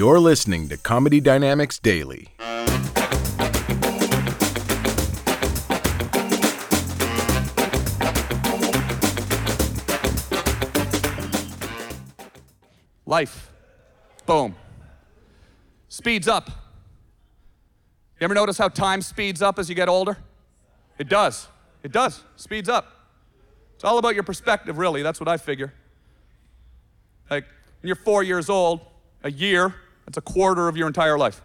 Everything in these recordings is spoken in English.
You're listening to Comedy Dynamics Daily. Life, boom, speeds up. You ever notice how time speeds up as you get older? It does. It does. Speeds up. It's all about your perspective, really. That's what I figure. Like, when you're four years old, a year, that's a quarter of your entire life.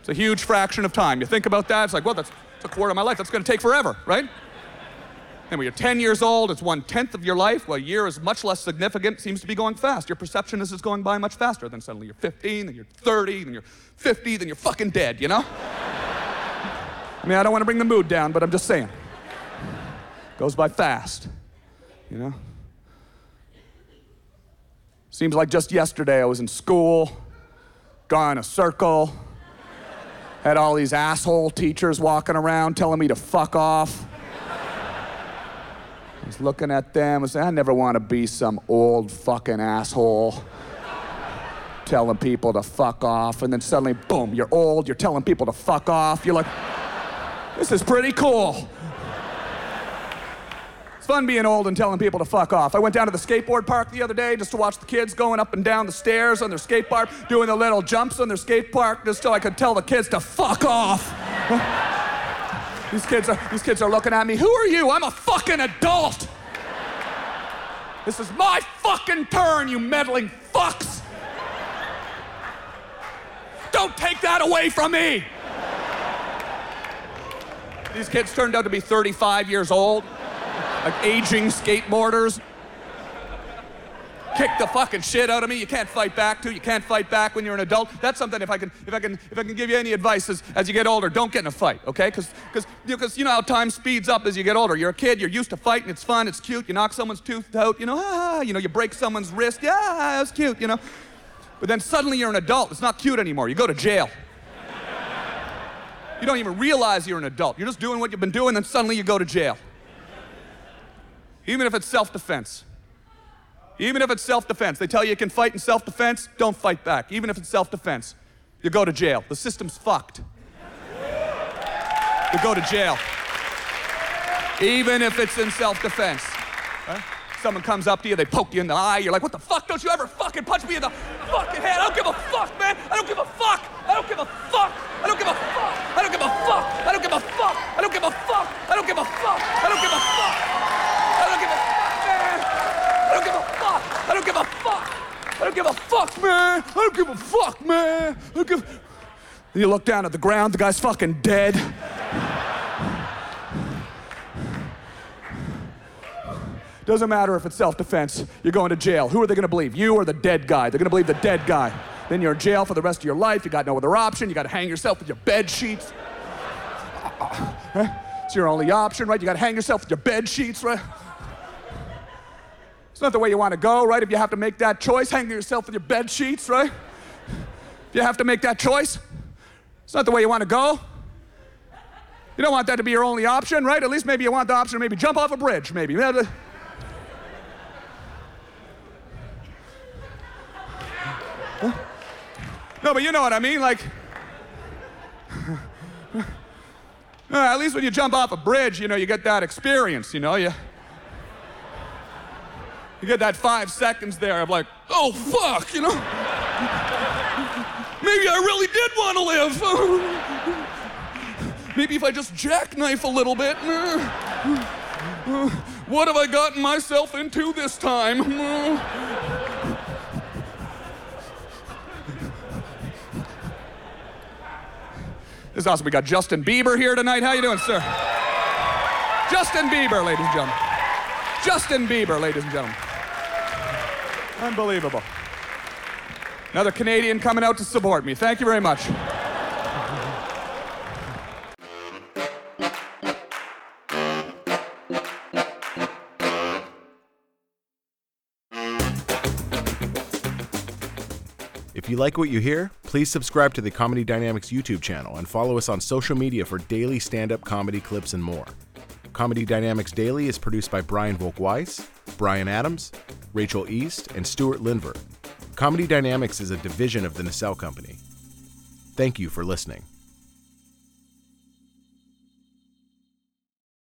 It's a huge fraction of time. You think about that, it's like, well, that's, that's a quarter of my life. That's going to take forever, right? And when you're 10 years old, it's one tenth of your life. Well, a year is much less significant, seems to be going fast. Your perception is it's going by much faster. Then suddenly you're 15, then you're 30, then you're 50, then you're fucking dead, you know? I mean, I don't want to bring the mood down, but I'm just saying. Goes by fast, you know? Seems like just yesterday I was in school, in a circle, had all these asshole teachers walking around telling me to fuck off. I was looking at them and saying, I never want to be some old fucking asshole telling people to fuck off. And then suddenly, boom, you're old, you're telling people to fuck off. You're like, this is pretty cool. It's fun being old and telling people to fuck off. I went down to the skateboard park the other day just to watch the kids going up and down the stairs on their skate park, doing the little jumps on their skate park, just so I could tell the kids to fuck off. These kids are these kids are looking at me. Who are you? I'm a fucking adult. This is my fucking turn, you meddling fucks. Don't take that away from me. These kids turned out to be 35 years old, aging skateboarders. Kick the fucking shit out of me. You can't fight back to. You can't fight back when you're an adult. That's something. If I can, if I can, if I can give you any advice as, as you get older, don't get in a fight, okay? Because because because you know how time speeds up as you get older. You're a kid. You're used to fighting. It's fun. It's cute. You knock someone's tooth out. You know, ah, you know, you break someone's wrist. Yeah, it's cute. You know. But then suddenly you're an adult. It's not cute anymore. You go to jail. You don't even realize you're an adult. You're just doing what you've been doing, then suddenly you go to jail. Even if it's self defense. Even if it's self defense. They tell you you can fight in self defense, don't fight back. Even if it's self defense, you go to jail. The system's fucked. You go to jail. Even if it's in self defense. Right? Someone comes up to you, they poke you in the eye, you're like, what the fuck? Don't you ever fucking punch me in the fucking head. I don't give a fuck, man. I don't give a fuck. I don't give a fuck. I don't give a fuck. I don't give a fuck. I don't give a fuck. I don't give a fuck. I don't give a fuck. I don't give a fuck. I don't give a fuck, man. I don't give a fuck. I don't give a fuck. I don't give a fuck, man. I don't give a fuck, man. I don't give. You look down at the ground, the guy's fucking dead. Doesn't matter if it's self defense, you're going to jail. Who are they going to believe? You or the dead guy? They're going to believe the dead guy. Then you're in jail for the rest of your life. You got no other option. You got to hang yourself with your bed sheets. It's your only option, right? You got to hang yourself with your bed sheets, right? It's not the way you want to go, right? If you have to make that choice, hang yourself with your bed sheets, right? If you have to make that choice, it's not the way you want to go. You don't want that to be your only option, right? At least maybe you want the option to maybe jump off a bridge, maybe. No, but you know what I mean. Like, at least when you jump off a bridge, you know, you get that experience, you know, you, you get that five seconds there of like, oh, fuck, you know. Maybe I really did want to live. Maybe if I just jackknife a little bit. What have I gotten myself into this time? This is awesome. We got Justin Bieber here tonight. How you doing, sir? Justin Bieber, ladies and gentlemen. Justin Bieber, ladies and gentlemen. Unbelievable. Another Canadian coming out to support me. Thank you very much. If you like what you hear, please subscribe to the Comedy Dynamics YouTube channel and follow us on social media for daily stand up comedy clips and more. Comedy Dynamics Daily is produced by Brian Volk-Weiss, Brian Adams, Rachel East, and Stuart Linver. Comedy Dynamics is a division of the Nacelle Company. Thank you for listening.